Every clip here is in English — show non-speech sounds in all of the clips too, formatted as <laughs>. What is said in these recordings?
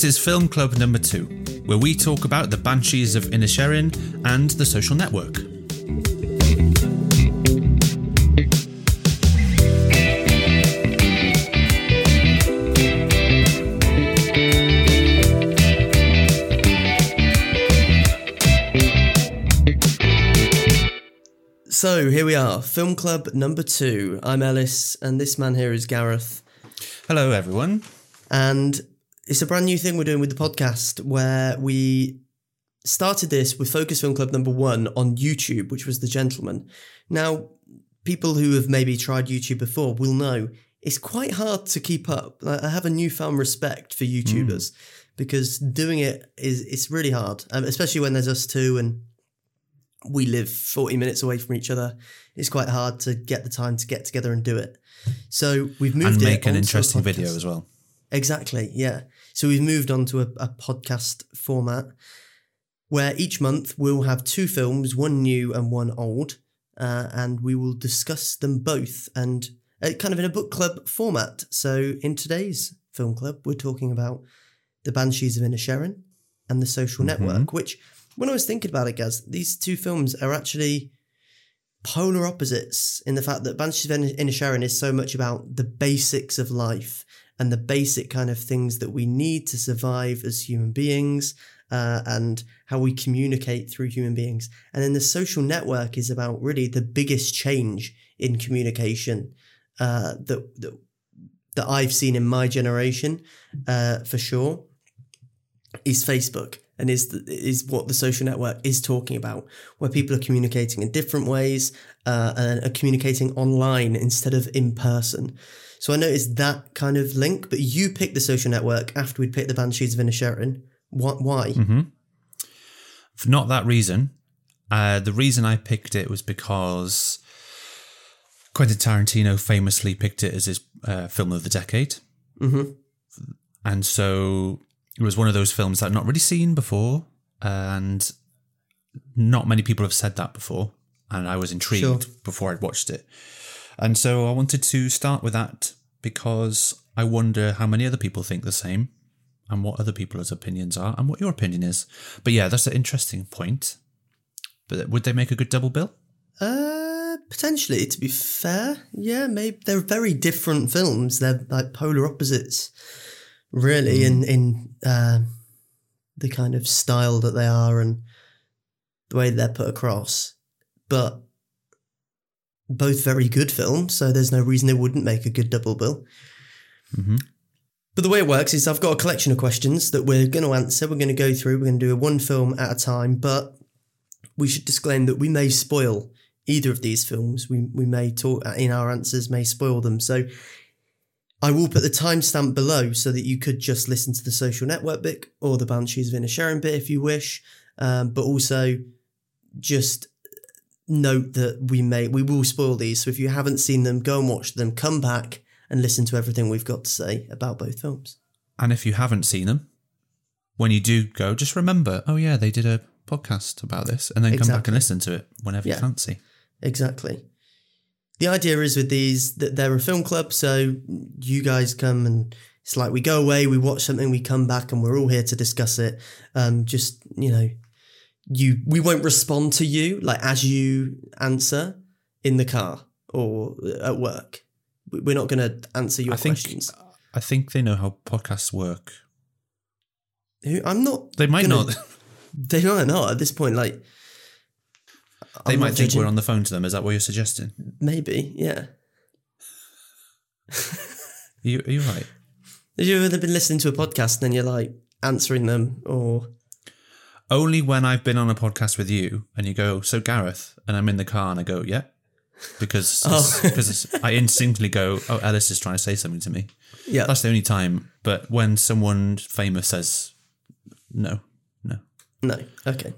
This is Film Club number two, where we talk about the Banshees of Inisherin and the social network. So here we are, Film Club number two. I'm Ellis, and this man here is Gareth. Hello, everyone. And it's a brand new thing we're doing with the podcast where we started this with Focus Film Club number one on YouTube, which was The Gentleman. Now, people who have maybe tried YouTube before will know it's quite hard to keep up. I have a newfound respect for YouTubers because doing it is it's really hard, um, especially when there's us two and we live 40 minutes away from each other. It's quite hard to get the time to get together and do it. So we've moved And it make an interesting video as well. Exactly, yeah. So we've moved on to a, a podcast format where each month we'll have two films, one new and one old, uh, and we will discuss them both and uh, kind of in a book club format. So in today's film club, we're talking about The Banshees of Inisherin and The Social Network, which when I was thinking about it, guys, these two films are actually polar opposites in the fact that Banshees of In- Inisherin is so much about the basics of life and the basic kind of things that we need to survive as human beings uh, and how we communicate through human beings. And then the social network is about really the biggest change in communication uh, that, that that I've seen in my generation, uh, for sure, is Facebook and is the, is what the social network is talking about, where people are communicating in different ways uh, and are communicating online instead of in person. So I noticed that kind of link. But you picked the social network after we'd picked the Banshees of Inisherin. What? Why? For not that reason. Uh, the reason I picked it was because Quentin Tarantino famously picked it as his uh, film of the decade. Mhm. And so it was one of those films that I've not really seen before. And not many people have said that before. And I was intrigued Sure. before I'd watched it. And so I wanted to start with that because I wonder how many other people think the same and what other people's opinions are and what your opinion is. But yeah, that's an interesting point. But would they make a good double bill? Uh, potentially. To be fair, yeah, maybe they're very different films. They're like polar opposites, really, in in uh, the kind of style that they are and the way they're put across. But both very good films, so there's no reason they wouldn't make a good double bill. Mhm. But the way it works is I've got a collection of questions that we're going to answer. We're going to go through. We're going to do a one film at a time, but we should disclaim that we may spoil either of these films. We we may talk in our answers may spoil them. So I will put the timestamp below so that you could just listen to the social network bit or the Banshees of Inisherin bit if you wish. Um, but also just note that we may we will spoil these. So if you haven't seen them, go and watch them. Come back and listen to everything we've got to say about both films. And if you haven't seen them, when you do go, just remember, oh yeah, they did a podcast about this, and then come back and listen to it whenever Yeah. you fancy. Exactly. The idea is with these that they're a film club, so you guys come and it's like we go away, we watch something, we come back, and we're all here to discuss it. Um, just you know, you we won't respond to you like as you answer in the car or at work. We- We're not going to answer your I think questions. I think they know how podcasts work. I'm not. They might gonna- not. <laughs> They might not at this point. Like They I'm might think we're on the phone to them. Is that what you're suggesting? Maybe, yeah. Are you, are you right? Have you ever been listening to a podcast and then you're like answering them or Only when I've been on a podcast with you and you go, so Gareth, and I'm in the car and I go, yeah, because <laughs> Oh. because I instantly go, oh, Ellis is trying to say something to me. yeah That's the only time. But when someone famous says, no, no, no okay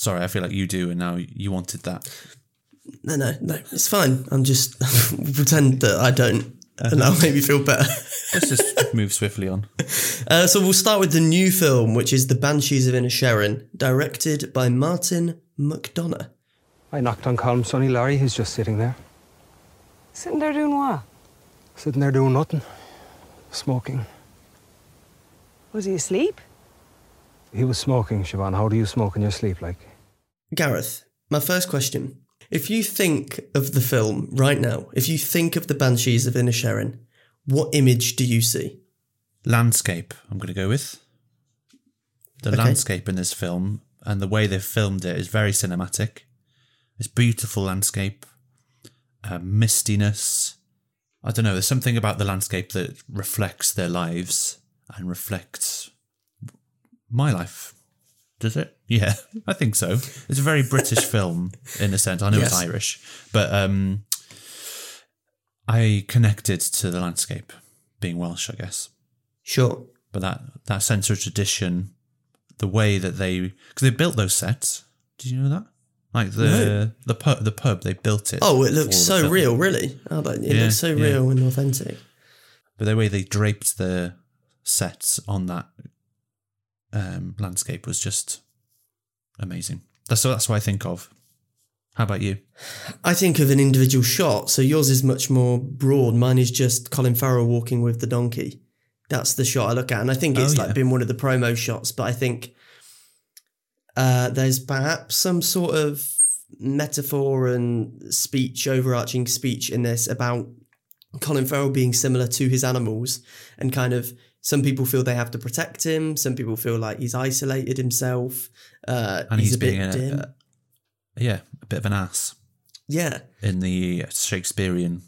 sorry, I feel like you do, and now you wanted that. no no no it's fine I'm just <laughs> pretend that I don't and that'll make me feel better Let's just <laughs> move swiftly on. uh, so we'll start with the new film which is The Banshees of Inisherin directed by Martin McDonagh I knocked on Colm's sonny Larry, who's just sitting there. Sitting there doing what? Sitting there doing nothing. Smoking. Was he asleep? He was smoking, Siobhan. How do you smoke in your sleep, like? Gareth, my first question. If you think of the film right now, if you think of the Banshees of Inisherin, what image do you see? Landscape, I'm going to go with. The Okay. landscape in this film and the way they've filmed it is very cinematic. It's beautiful landscape, uh, mistiness. I don't know, there's something about the landscape that reflects their lives and reflects my life. Does it? Yeah, I think so. It's a very British <laughs> film in a sense. I know it's Irish, but um, I connected to the landscape, being Welsh, I guess Sure. but that that sense of tradition, the way that they because they built those sets. Did you know that? Like the No. the pub, the pub they built it. Oh, it looks so real, really. Oh, but it Yeah, looks so yeah. real and authentic. But the way they draped the sets on that um, landscape was just amazing. That's so that's what I think of. How about you? I think of an individual shot. So yours is much more broad. Mine is just Colin Farrell walking with the donkey. That's the shot I look at, and I think it's Oh, like been one of the promo shots. But I think uh, there's perhaps some sort of metaphor and speech, overarching speech in this about Colin Farrell being similar to his animals, and kind of some people feel they have to protect him. Some people feel like he's isolated himself. Uh, And he's, a bit being a, dim. a- yeah a bit of an ass yeah. in the Shakespearean.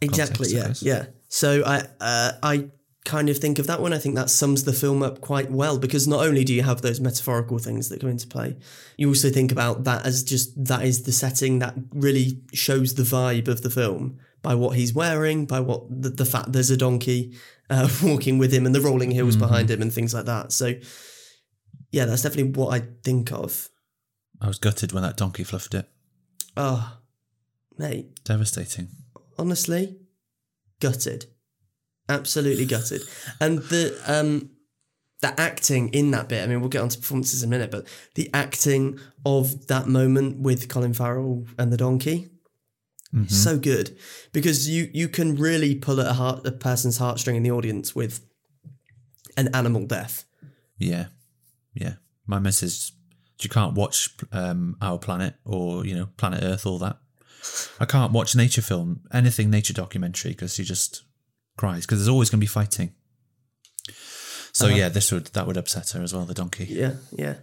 Exactly. context, Yeah. Yeah. So I uh, I kind of think of that one. I think that sums the film up quite well because not only do you have those metaphorical things that come into play, you also think about that as just that is the setting that really shows the vibe of the film by what he's wearing, by what the, the fact there's a donkey uh, <laughs> walking with him and the rolling hills Mm-hmm. behind him and things like that. So yeah, that's definitely what I think of. I was gutted when that donkey fluffed it. Oh, mate, Devastating. honestly gutted absolutely gutted and the um the acting in that bit i mean we'll get on to performances in a minute but the acting of that moment with colin farrell and the donkey Mm-hmm. so good because you you can really pull at a heart a person's heartstring in the audience with an animal death Yeah, yeah. My message: you can't watch um, Our Planet or you know Planet Earth, all that. I can't watch nature film, anything nature documentary, because she just cries because there's always going to be fighting. So Uh-huh. yeah, this would that would upset her as well. The donkey. Yeah, yeah.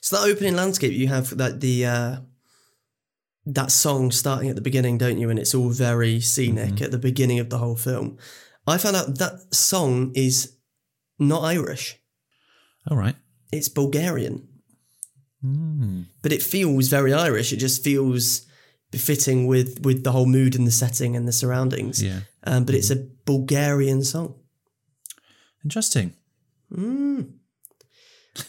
So that opening landscape, you have that the uh, that song starting at the beginning, don't you? And it's all very scenic at the beginning of the whole film. I found out that song is not Irish; All right. it's Bulgarian, Mm. but it feels very Irish. It just feels befitting with with the whole mood and the setting and the surroundings. Yeah. Um, but it's a Bulgarian song. Interesting.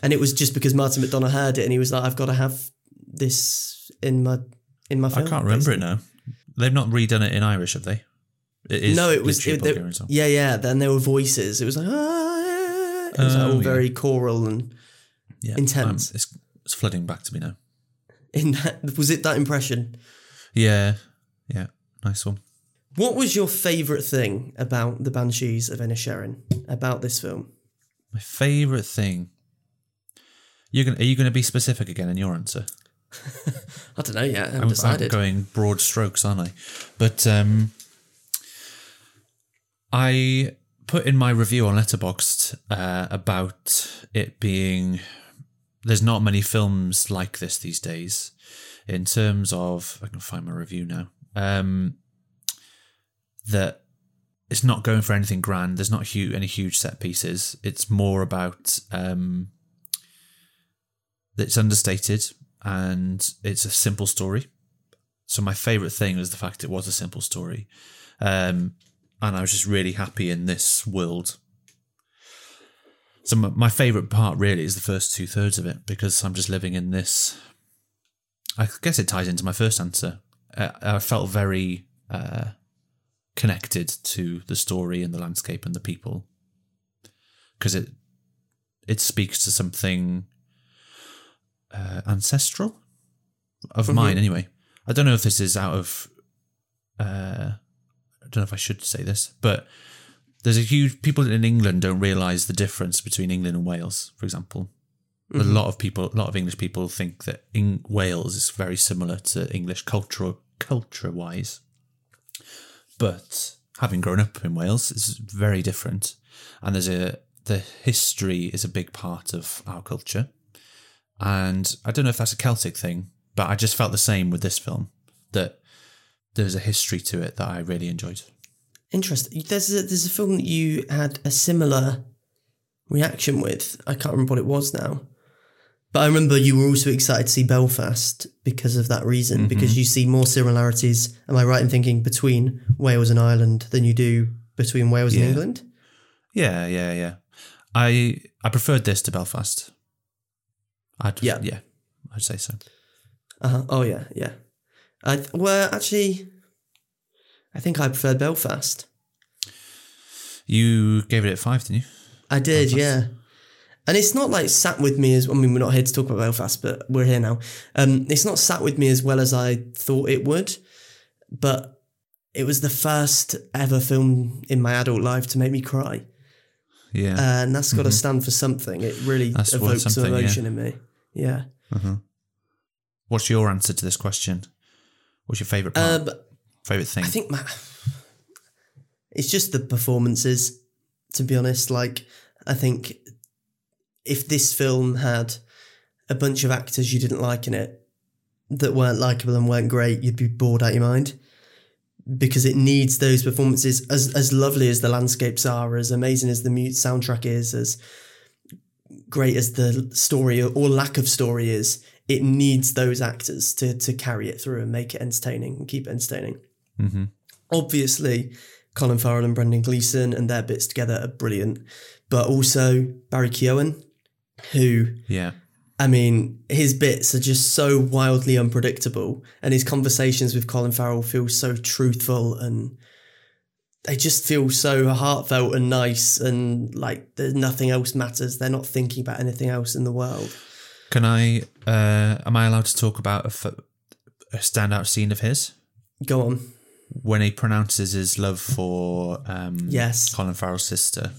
and it was just because Martin McDonagh heard it and he was like, "I've got to have this in my in my I can't remember basically. it now. They've not redone it in Irish, have they? It is no, it was it, song. yeah, yeah. Then there were voices. It was like ah, it was Oh, all yeah. very choral and Yeah, intense. um, it's, it's flooding back to me now. in that was it that impression. Yeah, yeah. Nice one. What was your favourite thing about the Banshees of Inisherin about this film? My favourite thing. You're gonna are you gonna be specific again in your answer? <laughs> I don't know yet. I haven't I'm, I'm going broad strokes, aren't I? But um, I put in my review on Letterboxd uh, about it being there's not many films like this these days. In terms of, I can find my review now. Um, that it's not going for anything grand. There's not hu- any huge set pieces. It's more about um, it's understated and it's a simple story. So my favorite thing was the fact it was a simple story, um, and I was just really happy in this world. So my, favorite part really is the first two thirds of it because I'm just living in this. I guess it ties into my first answer. Uh, I felt very uh, connected to the story and the landscape and the people because it it speaks to something uh, ancestral of mine anyway. I don't know if this is out of uh, I don't know if I should say this, but there's a huge people in England don't realise the difference between England and Wales, for example. A lot of people, a lot of English people think that in Wales is very similar to English culture culture wise, but having grown up in Wales, it's very different. And there's a the history is a big part of our culture, and I don't know if that's a Celtic thing, but I just felt the same with this film that there's a history to it that I really enjoyed. Interesting. There's a, there's a film that you had a similar reaction with. I can't remember what it was now. But I remember you were also excited to see Belfast because of that reason, Mm-hmm. because you see more similarities, am I right in thinking, between Wales and Ireland than you do between Wales and England? Yeah, yeah, yeah. I I preferred this to Belfast. I'd, Yeah. yeah, I'd say so. Uh-huh. Oh, yeah, yeah. I, th- well, actually, I think I preferred Belfast. You gave it a five, didn't you? I did, Belfast. yeah. And it's not like sat with me as I mean, we're not here to talk about Belfast, but we're here now. Um, it's not sat with me as well as I thought it would, but it was the first ever film in my adult life to make me cry, Yeah. and that's got to stand for something. It really Mm-hmm. That's evokes some something, yeah. emotion in me. Yeah. What's your answer to this question? What's your favorite part? Um, favorite thing? I think my, it's just the performances, to be honest. Like, I think if this film had a bunch of actors you didn't like in it that weren't likable and weren't great, you'd be bored out of your mind. Because it needs those performances, as as lovely as the landscapes are, as amazing as the mute soundtrack is, as great as the story or lack of story is. It needs those actors to to carry it through and make it entertaining and keep it entertaining hmm obviously Colin Farrell and Brendan Gleeson and their bits together are brilliant, but also Barry Keoghan, who Yeah. I mean, his bits are just so wildly unpredictable, and his conversations with Colin Farrell feel so truthful and they just feel so heartfelt and nice, and like there's nothing else matters. They're not thinking about anything else in the world. Can I? Uh, am I allowed to talk about a, f- a standout scene of his Go on. when he pronounces his love for um, Yes. Colin Farrell's sister,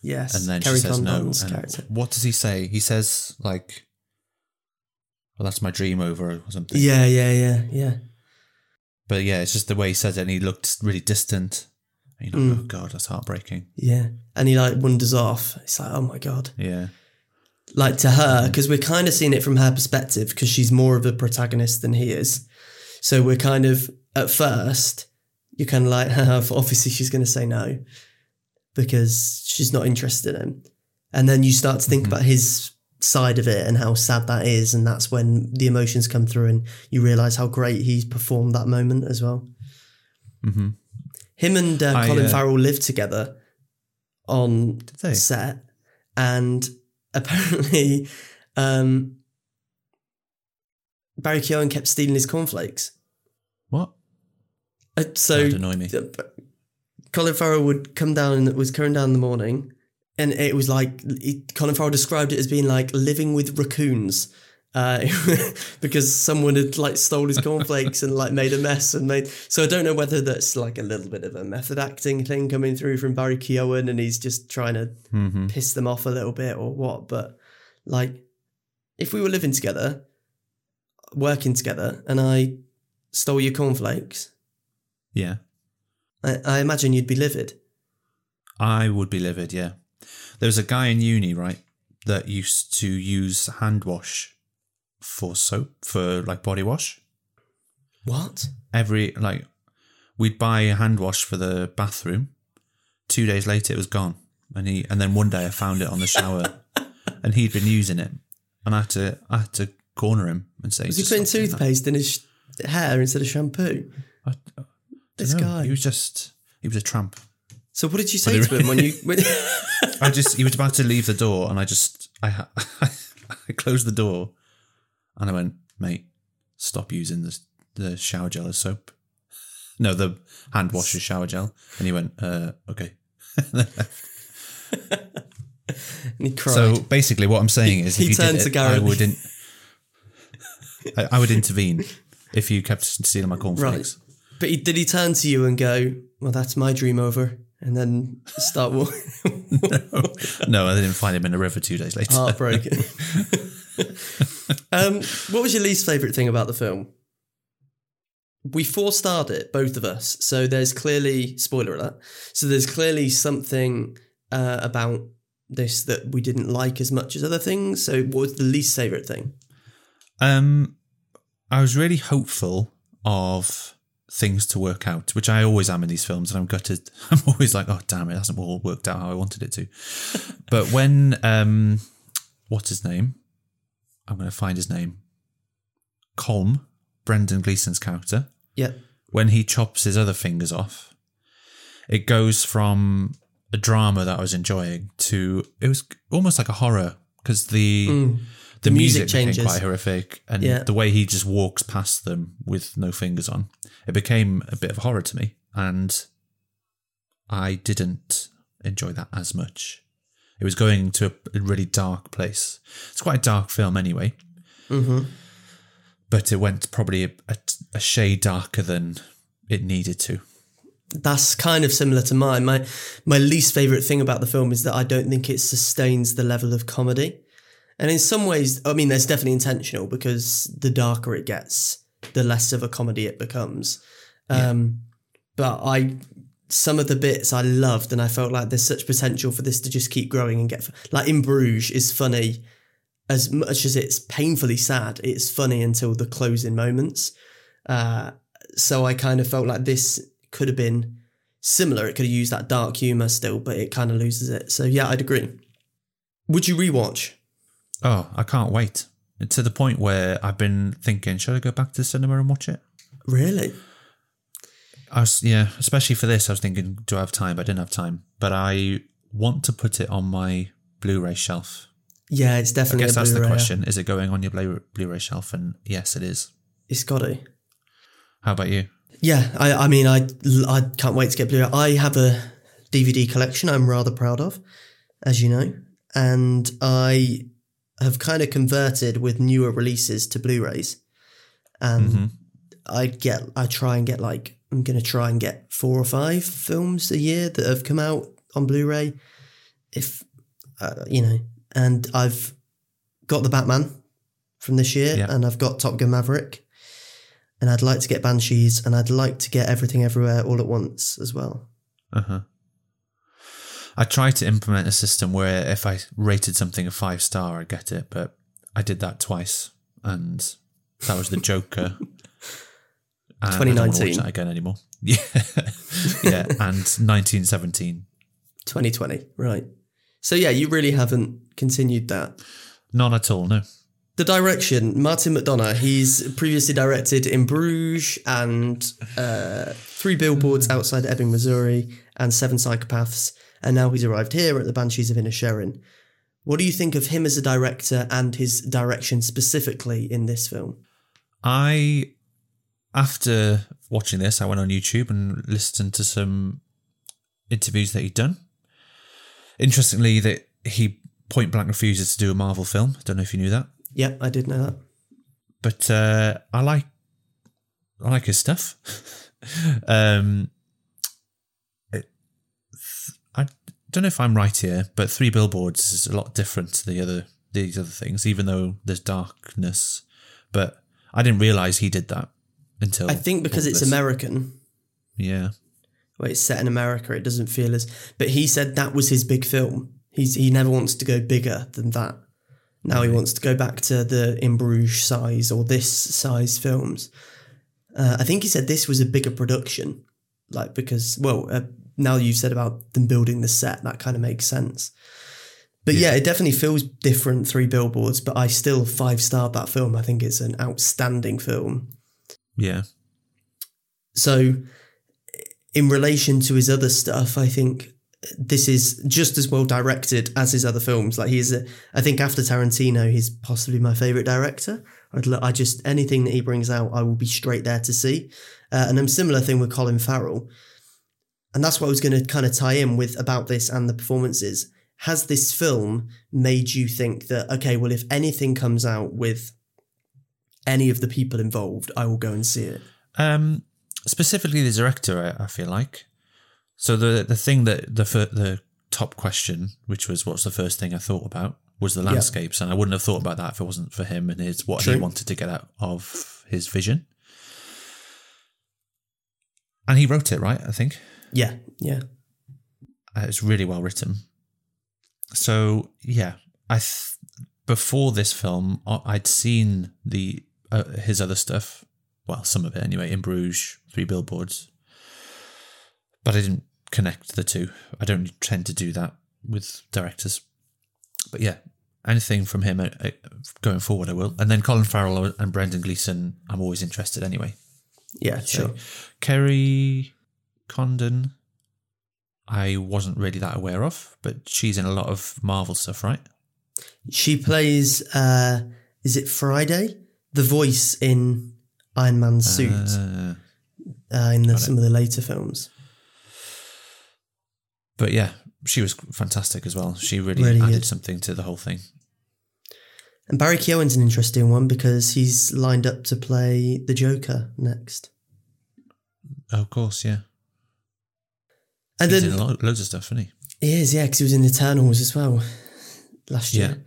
Yes. and then Kerry she says no. Condon's And character. what does he say? He says like, "Well, that's my dream over" or something. Yeah, yeah, yeah, yeah. But yeah, it's just the way he says it, and he looked really distant. And you're Mm. oh god, that's heartbreaking. Yeah. And he like wanders off. It's like, oh my God. Yeah, Like to her, because we're kind of seeing it from her perspective, because she's more of a protagonist than he is. So we're kind of, at first, you're kind of like, <laughs> have obviously she's going to say no because she's not interested in him. And then you start to think about his side of it and how sad that is. And that's when the emotions come through and you realize how great he's performed that moment as well. hmm Him and uh, I, Colin uh, Farrell lived together on they? set, and apparently, um, Barry Keoghan kept stealing his cornflakes. what? Uh, so That'd annoy me. uh, Colin Farrell would come down and was coming down in the morning, and it was like it, Colin Farrell described it as being like living with raccoons. Uh, <laughs> because someone had like stole his cornflakes and like made a mess and made so I don't know whether that's like a little bit of a method acting thing coming through from Barry Keoghan and he's just trying to hmm piss them off a little bit or what but like if we were living together working together and I stole your cornflakes Yeah, I, I imagine you'd be livid I would be livid. Yeah, there was a guy in uni, right, that used to use hand wash for soap for like body wash. what Every like, we'd buy a hand wash for the bathroom. Two days later, it was gone, and he and then one day I found it on the shower, <laughs> and he'd been using it, and I had to I had to corner him and say, was he "Just putting stop that." toothpaste in his hair instead of shampoo I, this dunno, guy He was just he was a tramp. So what did you say to him when you when, <laughs> I just he was about to leave the door, and I just I ha- <laughs> I closed the door, and I went, mate, stop using the the shower gel as soap. No, the hand wash as shower gel, and he went, uh, okay. <laughs> and he cried So basically, what I'm saying is, He if you turned did to it, I would in- I, I would intervene if you kept stealing my cornflakes. but he, did he turn to you and go well that's my dream over and then start walking. <laughs> no, no, I didn't find him in a river two days later. Heartbroken. um, what was your least favourite thing about the film? We four starred it, both of us. So there's clearly, spoiler alert, so there's clearly something uh, about this that we didn't like as much as other things. So what was the least favourite thing? Um, I was really hopeful of things to work out, which I always am in these films, and I'm gutted. <laughs> I'm always like, oh damn, it hasn't all worked out how I wanted it to. <laughs> but when um, what's his name? I'm going to find his name. Colm, Brendan Gleeson's character. Yeah. When he chops his other fingers off, it goes from a drama that I was enjoying to it was almost like a horror because the Mm. The, music music, changes. quite horrific and Yeah. the way he just walks past them with no fingers on it became a bit of horror to me and i didn't enjoy that as much it was going to a really dark place it's quite a dark film anyway Mm-hmm. but it went probably a, a, a shade darker than it needed to That's kind of similar to mine. My my least favorite thing about the film is that I don't think it sustains the level of comedy. And in some ways, I mean, there's definitely intentional because the darker it gets, the less of a comedy it becomes. Um, But I, some of the bits I loved, and I felt like there's such potential for this to just keep growing and get like in Bruges is funny as much as it's painfully sad. It's funny until the closing moments. Uh, so I kind of felt like this could have been similar. It could have used that dark humor still, but it kind of loses it. So yeah, I'd agree. Would you rewatch? Oh i can't wait to the point where i've been thinking should i go back to the cinema and watch it Really? I was yeah, especially for this, I was thinking, do I have time? I didn't have time. But I want to put it on my Blu-ray shelf. Yeah, it's definitely. I guess that's the Blu-ray. question: Is it going on your Blu- Blu-ray shelf? And yes, it is. It's got to. How about you? Yeah, I, I mean, I, I can't wait to get Blu-ray. I have a DVD collection I'm rather proud of, as you know, and I have kind of converted with newer releases to Blu-rays, and Mhm. I get, I try and get like, I'm gonna try and get four or five films a year that have come out on Blu-ray, if uh, you know, and I've got the Batman from this year, Yeah. and I've got Top Gun Maverick and I'd like to get Banshees, and I'd like to get Everything Everywhere all at once as well. Uh huh. I tried to implement a system where if I rated something a five star, I'd get it, but I did that twice, and that was the Joker. <laughs> And I don't wanna 2019. again anymore. <laughs> Yeah, yeah, and 1917. 2020, right? So yeah, you really haven't continued that. None at all. No. The direction, Martin McDonagh, he's previously directed In Bruges and uh, Three Billboards Outside Ebbing, Missouri, and Seven Psychopaths, and now he's arrived here at the Banshees of Inisherin. What do you think of him as a director and his direction specifically in this film? I, after watching this, I went on YouTube and listened to some interviews that he'd done. Interestingly, that he point blank refuses to do a Marvel film. Don't know if you knew that, Yep, I did know that. but uh, I like, I like his stuff. <laughs> um, it, I don't know if I'm right here, but Three Billboards is a lot different to the other these other things, even though there's darkness. But I didn't realize he did that until I think because it's this. American, Yeah. where it's set in America, it doesn't feel as. But he said that was his big film. He's he never wants to go bigger than that. Now he wants to go back to the In Bruges size or this size films. Uh, I think he said this was a bigger production, like because well, uh, now you've said about them building the set, that kind of makes sense. But yeah. it definitely feels different. Three billboards, but I still five starred that film. I think it's an outstanding film. Yeah. So, in relation to his other stuff, I think this is just as well directed as his other films. Like he's, a, I think after Tarantino, he's possibly my favorite director. I'd, lo- I just anything that he brings out, I will be straight there to see. Uh, and a similar thing with Colin Farrell, and that's what I was going to kind of tie in with about this and the performances. Has this film made you think that okay, well, if anything comes out with any of the people involved, I will go and see it? Um, specifically the director, I, I feel like. So the the thing that the the top question, which was what's the first thing I thought about, was the landscapes, and I wouldn't have thought about that if it wasn't for him and his what he wanted to get out of his vision. And he wrote it right, I think. Yeah, yeah. Uh, it's really well written. So yeah, I th- before this film, I'd seen the uh, his other stuff. Well, some of it anyway. In Bruges, Three Billboards, but I didn't connect the two. I don't tend to do that with directors. But yeah, anything from him uh, uh, going forward, I will. And then Colin Farrell and Brendan Gleeson, I'm always interested anyway. Yeah, sure. Kerry Condon, I wasn't really that aware of, but she's in a lot of Marvel stuff, right? She plays, uh, is it Friday? The voice in Iron Man's suit Uh, uh, in the, some of the later films. but yeah, she was fantastic as well. She really, Really added good. something to the whole thing. And Barry Keoghan's an interesting one because he's lined up to play the Joker next. Of course, yeah. And He's then in a lot, loads of stuff, isn't he? He is, yeah, because he was in Eternals as well last year.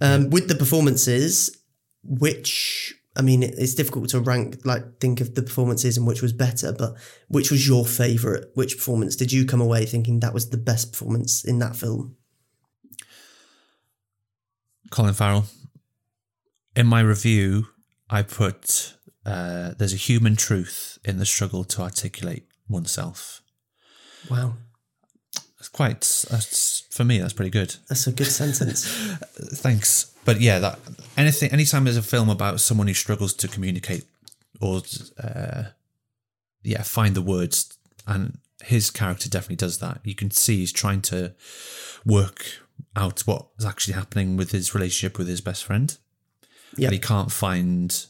Um, With the performances, which I mean, it's difficult to rank, like think of the performances and which was better. But which was your favourite? Which performance did you come away thinking that was the best performance in that film? Colin Farrell. In my review, I put uh, there's a human truth in the struggle to articulate oneself. Wow, It's quite, that's, for me, that's pretty good. that's a good sentence. <laughs> Thanks. But yeah, that anything, anytime there's a film about someone who struggles to communicate or, uh, yeah, find the words, and his character definitely does that. You can see he's trying to work out what is actually happening with his relationship with his best friend. Yeah. But he can't find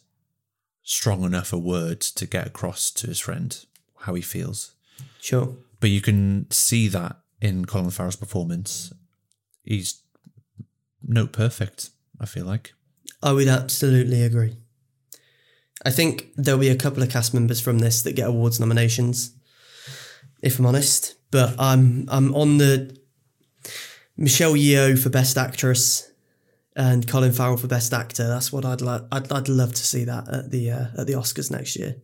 strong enough a word to get across to his friend how he feels. Sure. But you can see that in Colin Farrell's performance. He's note perfect, I feel like. I would absolutely agree. I think there'll be a couple of cast members from this that get awards nominations, if I'm honest. But I'm I'm on the Michelle Yeoh for Best Actress and Colin Farrell for Best Actor. That's what I'd like. I'd, I'd love to see that at the uh, at the Oscars next year.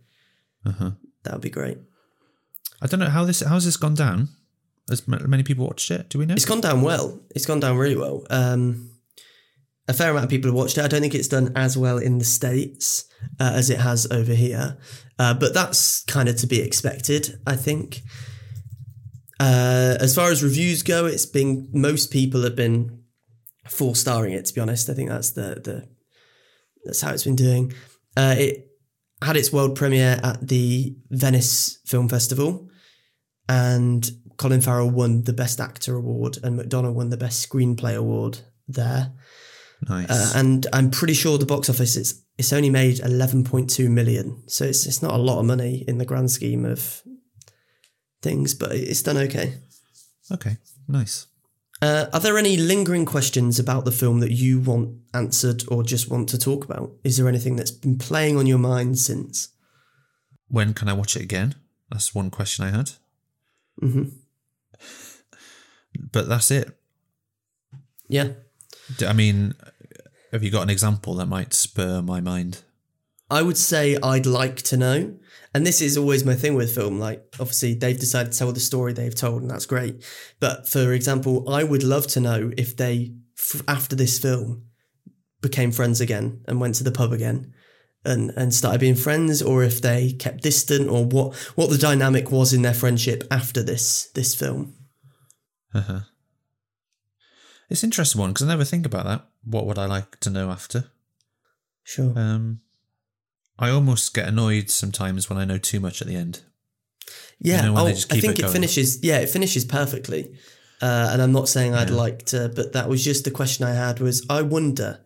Uh-huh. That would be great. I don't know how this how's this gone down. Has m- many people watched it? Do we know? It's gone down well. It's gone down really well. Um, a fair amount of people have watched it. I don't think it's done as well in the States uh, as it has over here. Uh, but that's kind of to be expected, I think. Uh, as far as reviews go, it's been most people have been four starring it. To be honest, I think that's the the that's how it's been doing. Uh, it had its world premiere at the Venice Film Festival, and Colin Farrell won the Best Actor award, and McDonagh won the Best Screenplay award there. nice. Uh, and I'm pretty sure the box office it's it's only made 11.2 million, so it's it's not a lot of money in the grand scheme of things, but it's done okay. okay, nice. Uh, are there any lingering questions about the film that you want answered or just want to talk about? Is there anything that's been playing on your mind since? When can I watch it again? That's one question I had. hmm <laughs> But that's it. Yeah. I mean, have you got an example that might spur my mind? I would say I'd like to know. And this is always my thing with film. Like, obviously, they've decided to tell the story they've told, and that's great. But for example, I would love to know if they, f- after this film, became friends again and went to the pub again and, and started being friends, or if they kept distant, or what, what the dynamic was in their friendship after this this film. Uh-huh. It's an interesting one because I never think about that. What would I like to know after? Sure. Um, I almost get annoyed sometimes when I know too much at the end. Yeah, know, oh, I think it it, finishes. Yeah, it finishes perfectly. Uh, and I'm not saying I'd Yeah. like to, but that was just the question I had. Was I wonder?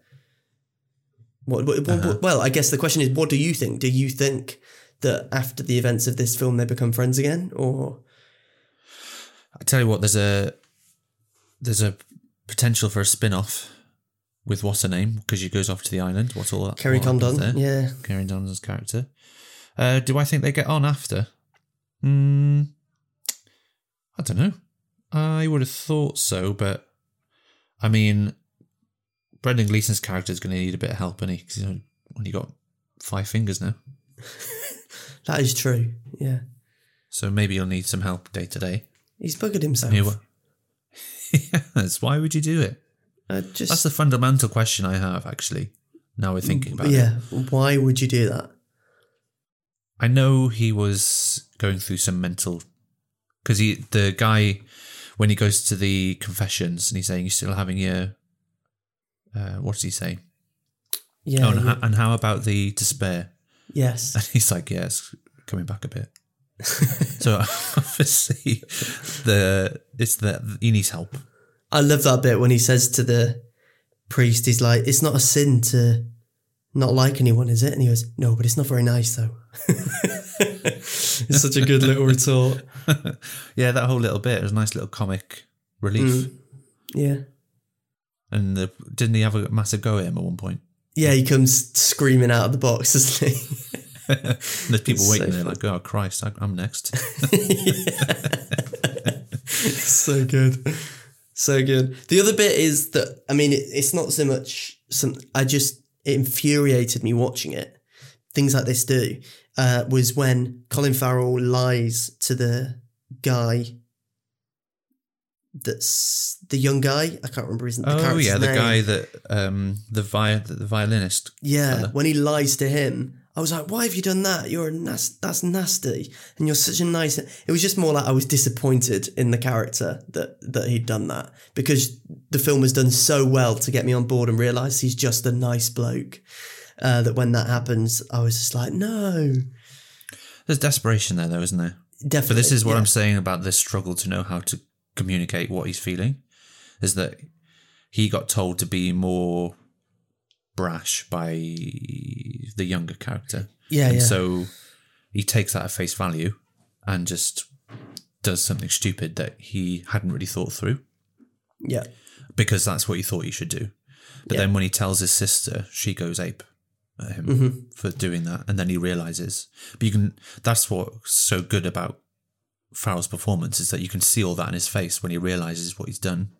What, what, what- Uh-huh. well, I guess the question is, what do you think? Do you think that after the events of this film they become friends again, or I tell you what, there's a there's a potential for a spin-off with what's her name because she goes off to the island. What's all that? Kerry Condon? Yeah, Kerry Condon's character. Uh, do I think they get on after? Mm, I don't know. I would have thought so, but I mean, Brendan Gleeson's character is going to need a bit of help, and he? Because he's only got five fingers now, <laughs> That is true. Yeah. so maybe he'll need some help day to day. He's buggered himself. <laughs> Yes. Why would you do it? Uh, just That's the fundamental question I have, actually. Now we're thinking about it. yeah. Why would you do that? I know he was going through some mental because he the guy when he goes to the confessions and he's saying you're still having your uh, what does he say? Yeah. oh, and, yeah. ho- and how about the despair? yes. <laughs> And he's like, yeah, coming back a bit. <laughs> so <laughs> obviously, the it's that he needs help. I love that bit when he says to the priest, he's like, "It's not a sin to not like anyone, is it?" And he goes, "No, but it's not very nice, though." <laughs> it's such a good little retort. <laughs> yeah, that whole little bit was a nice little comic relief. Mm. Yeah. And the, didn't he have a massive go at him at one point? Yeah, he comes screaming out of the box, <laughs> doesn't he? And there's people It's waiting so there like, oh Christ, I, I'm next. so good. So good. The other bit is that I mean, it, it's not so much some. I just it infuriated me watching it. Things like this do uh, was when Colin Farrell lies to the guy. That's the young guy. I can't remember his. The oh yeah, the guy that um the vi- the violinist. Yeah, fella. when he lies to him, I was like, "Why have you done that? You're a nas- that's nasty, and you're such a nice." It was just more like I was disappointed in the character that that he'd done that because the film has done so well to get me on board and realise he's just a nice bloke. Uh, that when that happens, I was just like, "No, There's desperation there though, isn't there? definitely." But this is what yeah. I'm saying about this struggle to know how to communicate what he's feeling. Is that he got told to be more brash by the younger character. Yeah, and yeah. so he takes that at face value and just does something stupid that he hadn't really thought through Yeah, because that's what he thought he should do. But Yeah. then when he tells his sister, she goes ape at him Mm-hmm. for doing that, and then he realizes. But you can. That's what's so good about Farrell's performance is that you can see all that in his face when he realizes what he's done,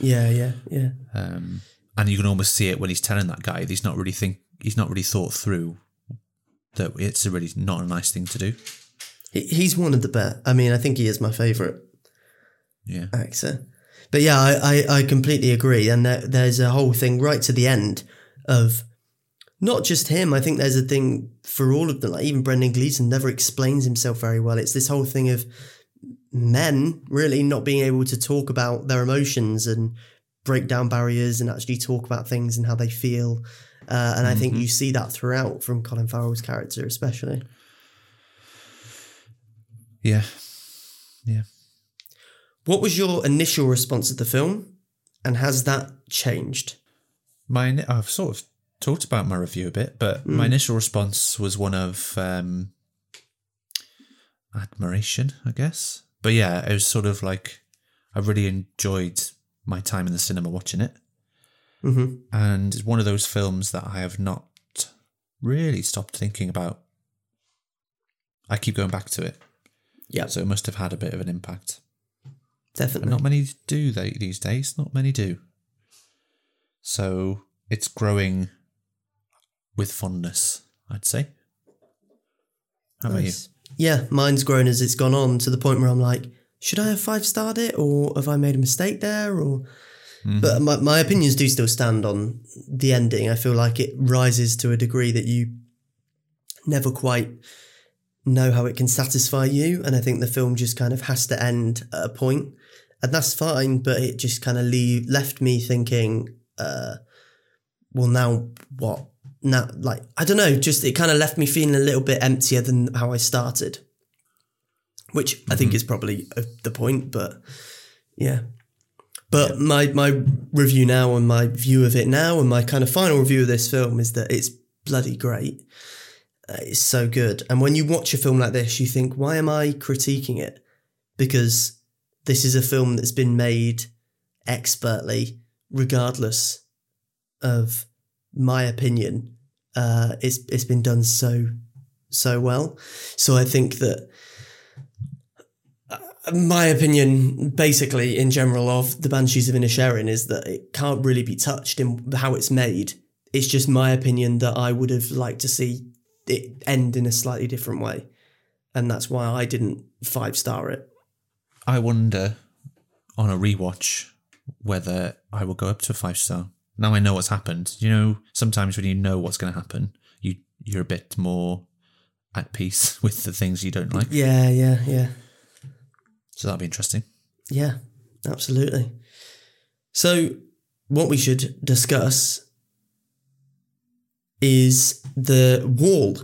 yeah, yeah, yeah. um, and you can almost see it when he's telling that guy that he's not really think he's not really thought through that it's a really not a nice thing to do. He, he's one of the best. I mean, I think he is my favourite. Yeah. actor. But yeah, I, I, I completely agree. And there, there's a whole thing right to the end of not just him. I think there's a thing for all of them. Like even Brendan Gleeson never explains himself very well. It's this whole thing of men really not being able to talk about their emotions and break down barriers and actually talk about things and how they feel. Uh, and I think you see that throughout from Colin Farrell's character, especially. Yeah. Yeah. What was your initial response to the film, and has that changed? My I've sort of talked about my review a bit, but my initial response was one of um, admiration, I guess. But yeah, it was sort of like I really enjoyed my time in the cinema watching it, hmm and it's one of those films that I have not really stopped thinking about. I keep going back to it, Yeah, so it must have had a bit of an impact. definitely. But not many do they these days. Not many do. So it's growing with fondness, I'd say. How about you? Yeah, mine's grown as it's gone on to the point where I'm like, should I have five starred it or have I made a mistake there? Or but my, my opinions do still stand on the ending. I feel like it rises to a degree that you never quite know how it can satisfy you. And I think the film just kind of has to end at a point. And that's fine, but it just kind of leave, left me thinking, uh, well, now what? Now, like, I don't know, just it kind of left me feeling a little bit emptier than how I started, which I think is probably uh, the point, but yeah. But my, my review now and my view of it now and my kind of final review of this film is that it's bloody great. Uh, it's so good. And when you watch a film like this, you think, why am I critiquing it? Because this is a film that's been made expertly, regardless of my opinion. Uh, it's it's been done so so well. So I think that My opinion, basically, in general, of the Banshees of Inisherin is that it can't really be touched in how it's made. It's just my opinion that I would have liked to see it end in a slightly different way. And that's why I didn't five star it. I wonder on a rewatch whether I will go up to a five star. Now I know what's happened. You know, sometimes when you know what's going to happen, you you're a bit more at peace <laughs> with the things you don't like. Yeah, yeah, yeah. So that'll be interesting. Yeah, absolutely. So, what we should discuss is the wall,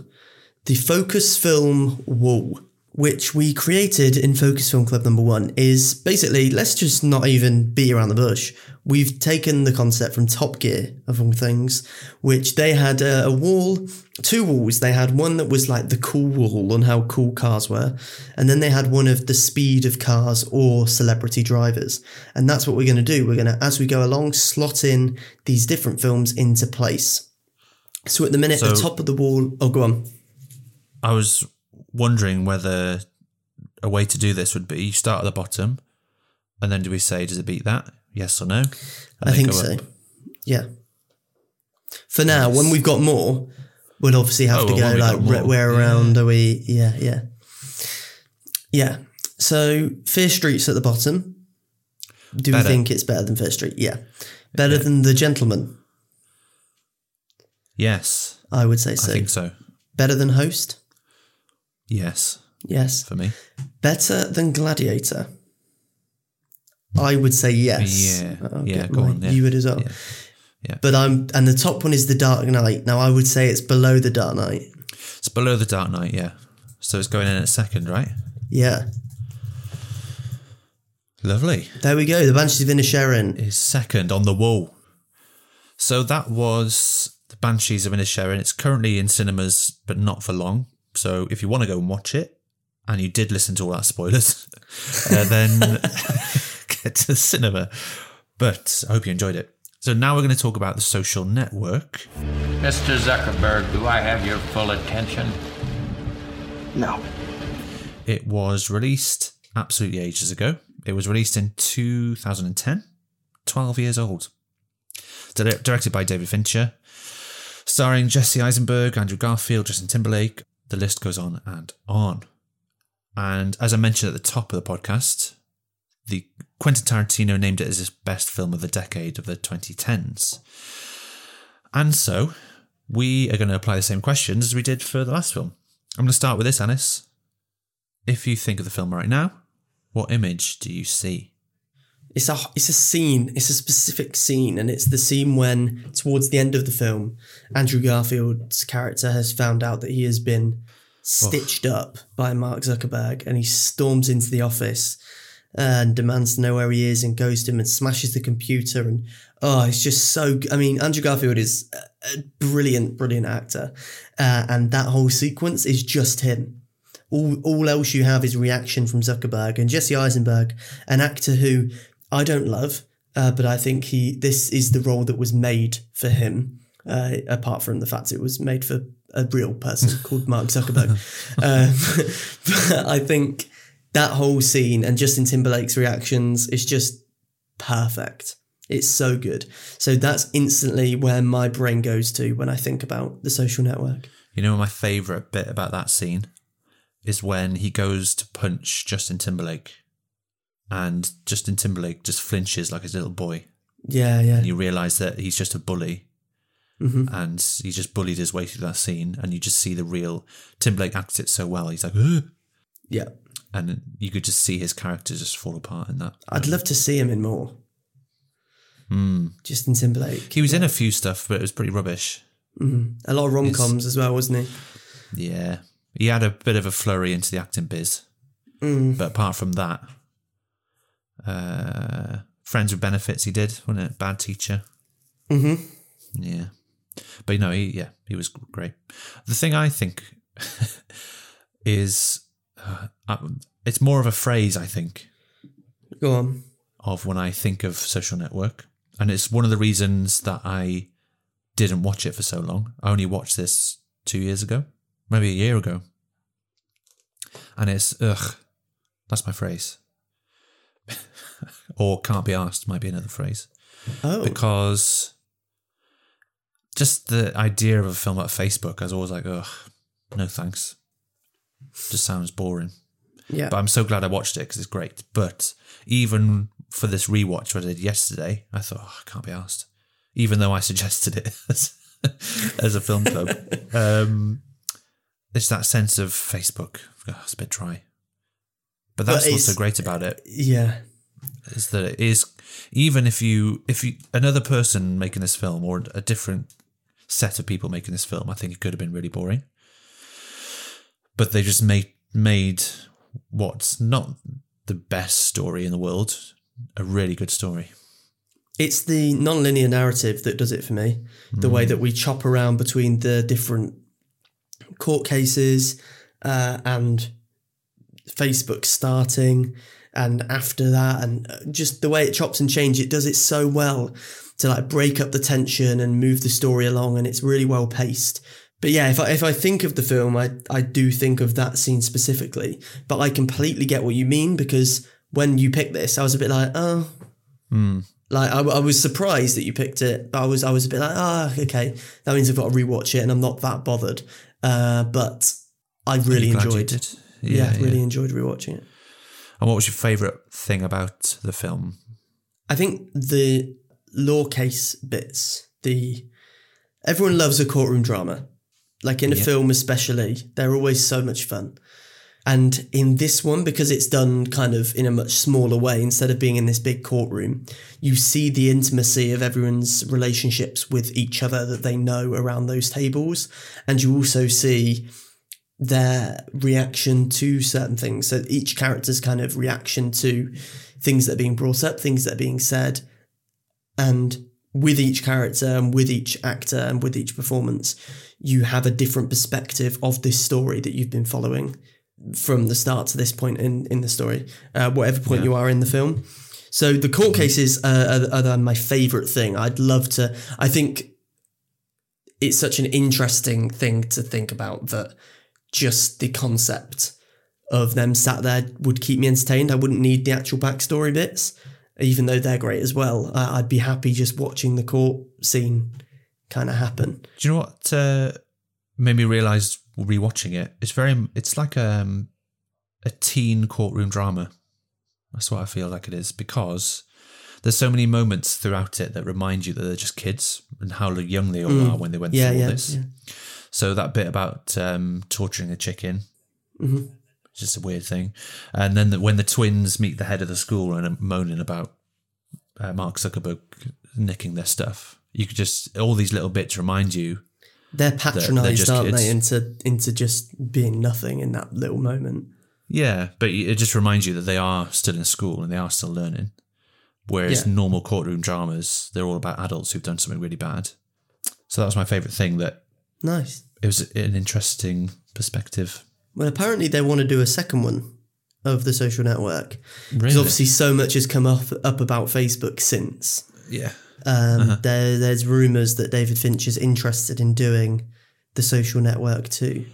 the Focus Film Wall, which we created in Focus Film Club number one, is basically let's just not even beat around the bush. We've taken the concept from Top Gear, of all things, which they had a, a wall, two walls. They had one that was like the cool wall on how cool cars were, and then they had one of the speed of cars or celebrity drivers. And that's what we're going to do. We're going to, as we go along, slot in these different films into place. So at the minute, the top of the wall. Oh, go on. I was wondering whether a way to do this would be you start at the bottom, and then do we say does it beat that? Yes or no? I think so. up. Yeah. For now, when we've got more, we'll obviously have Oh, to well, go like got where, where yeah. around are we? Yeah, yeah, yeah. So Fear Street's at the bottom. Do Better. we think it's better than Fear Street? Yeah, better than The Gentleman. Yes, I would say so. I think so. Better than Host. Yes, Yes. for me. Better than Gladiator. I would say yes. Yeah, I'll yeah, go my- on, yeah. You would as well. Yeah, yeah. But I'm, and the top one is the Dark Knight. Now I would say it's below the Dark Knight. It's below the Dark Knight, yeah. So it's going in at second, right? Yeah. Lovely. There we go. The Banshees of Inisherin. Is second on the wall. So that was the Banshees of Inisherin. It's currently in cinemas, but not for long. So if you want to go and watch it, and you did listen to all that spoilers, <laughs> uh, then <laughs> get to the cinema. But I hope you enjoyed it. So now we're going to talk about the social network. Mr. Zuckerberg, do I have your full attention? No. It was released absolutely ages ago. It was released in 2010, 12 years old. Directed by David Fincher, starring Jesse Eisenberg, Andrew Garfield, Justin Timberlake. The list goes on and on. And as I mentioned at the top of the podcast, the Quentin Tarantino named it as his best film of the decade of the 2010s. And so we are going to apply the same questions as we did for the last film. I'm going to start with this, Ellis. If you think of the film right now, what image do you see? It's a it's a scene. It's a specific scene, and it's the scene when towards the end of the film, Andrew Garfield's character has found out that he has been stitched up by Mark Zuckerberg, and he storms into the office and demands to know where he is, and goes to him and smashes the computer, and oh, it's just so. I mean, Andrew Garfield is a, a brilliant, brilliant actor, uh, and that whole sequence is just him. All, all else you have is reaction from Zuckerberg and Jesse Eisenberg, an actor who I don't love, uh, but I think he this is the role that was made for him. Uh, apart from the fact it was made for a real person <laughs> called Mark Zuckerberg, um, <laughs> but I think that whole scene and Justin Timberlake's reactions is just perfect. It's so good. So that's instantly where my brain goes to when I think about the social network. You know, my favourite bit about that scene is when he goes to punch Justin Timberlake and Justin Timberlake just flinches like his little boy. Yeah, yeah. And you realise that he's just a bully Mm-hmm. and he just bullied his way through that scene. And you just see the real Timberlake acts it so well. He's like, "Ugh," Yeah. and you could just see his character just fall apart in that. I'd love to see him in more. Hmm. Justin Timberlake. He was in a few stuff, but it was pretty rubbish. A lot of rom coms as well, wasn't he? Yeah. He had a bit of a flurry into the acting biz. But apart from that, uh, Friends with Benefits he did, wasn't it? Bad Teacher. Mm-hmm. Yeah. But you know, he, yeah, he was great. The thing I think <laughs> is, uh, uh, it's more of a phrase, I think, Go on. of when I think of social network. And it's one of the reasons that I didn't watch it for so long. I only watched this two years ago, maybe a year ago. And it's, ugh, that's my phrase. Or can't be asked might be another phrase Oh, because just the idea of a film at Facebook, I was always like, ugh, no thanks. Just sounds boring. yeah. But I'm so glad I watched it because it's great. But even for this rewatch, what I did yesterday, I thought, oh, I can't be asked. Even though I suggested it <laughs> as, as a film club. <laughs> um, it's that sense of Facebook. Oh, it's a bit dry. But that's what's so great about it yeah. is that it is even if you if you another person making this film or a different set of people making this film, I think it could have been really boring. But they just made made what's not the best story in the world a really good story. It's the non-linear narrative that does it for me. The way that we chop around between the different court cases uh, and Facebook starting and after that and uh, just the way it chops and changes it does it so well to like break up the tension and move the story along and it's really well paced. But yeah if I, if I think of the film I, I do think of that scene specifically. But I completely get what you mean because when you picked this I was a bit like oh. Like I, I was surprised that you picked it but I was I was a bit like ah okay. That means I've got to rewatch it and I'm not that bothered. Uh, but I really enjoyed did. Yeah, Yeah, really yeah. enjoyed rewatching it And what was your favourite thing about the film? I think the law case bits, the everyone loves a courtroom drama. Like in a Yeah. film especially, they're always so much fun. And in this one, because it's done kind of in a much smaller way, instead of being in this big courtroom, you see the intimacy of everyone's relationships with each other that they know around those tables. And you also see their reaction to certain things. So each character's kind of reaction to things that are being brought up, things that are being said, and with each character and with each actor and with each performance, you have a different perspective of this story that you've been following from the start to this point in in the story, uh, whatever point you are in the film. So the court cases uh, are, are my favorite thing. I'd love to. I think it's such an interesting thing to think about that just the concept of them sat there would keep me entertained. I wouldn't need the actual backstory bits, even though they're great as well. I- I'd be happy just watching the court scene kind of happen. Do you know what uh, made me realise rewatching it? It's very it's like um, a teen courtroom drama. That's what I feel like it is because there's so many moments throughout it that remind you that they're just kids and how young they all are when they went Mm. Yeah, through all yeah, this. yeah. So that bit about um, torturing a chicken, Mm-hmm. just a weird thing. And then the, when the twins meet the head of the school and are moaning about uh, Mark Zuckerberg nicking their stuff, you could just all these little bits remind you. They're patronised, aren't they, kids. into into just being nothing in that little moment. Yeah, but it just reminds you that they are still in school and they are still learning. Whereas Yeah. normal courtroom dramas, they're all about adults who've done something really bad. So that was my favourite thing. That Nice. it was an interesting perspective. Well, apparently they want to do a second one of the social network. Because Really? obviously so much has come up, up about Facebook since. Yeah. Um, Uh-huh. there, there's rumours that David Fincher is interested in doing the social network too.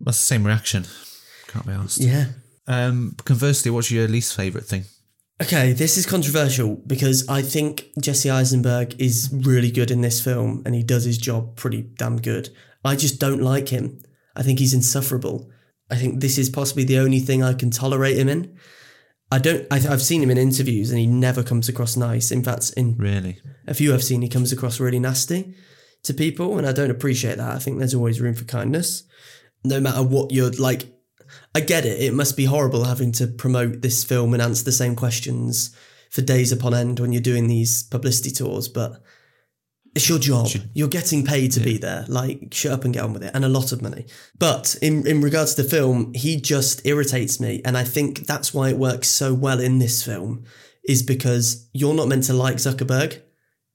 That's the same reaction. Can't be asked. Yeah. Um, conversely, what's your least favourite thing? Okay, this is controversial because I think Jesse Eisenberg is really good in this film and he does his job pretty damn good. I just don't like him. I think he's insufferable. I think this is possibly the only thing I can tolerate him in. I don't. I, I've seen him in interviews and he never comes across nice. In fact, in Really? a few I've seen, he comes across really nasty to people, and I don't appreciate that. I think there's always room for kindness, no matter what you're like. I get it. It must be horrible having to promote this film and answer the same questions for days upon end when you're doing these publicity tours, but it's your job. You're getting paid to be there. Like, shut up and get on with it, and a lot of money. But in in regards to the film, he just irritates me, and I think that's why it works so well in this film, is because you're not meant to like Zuckerberg.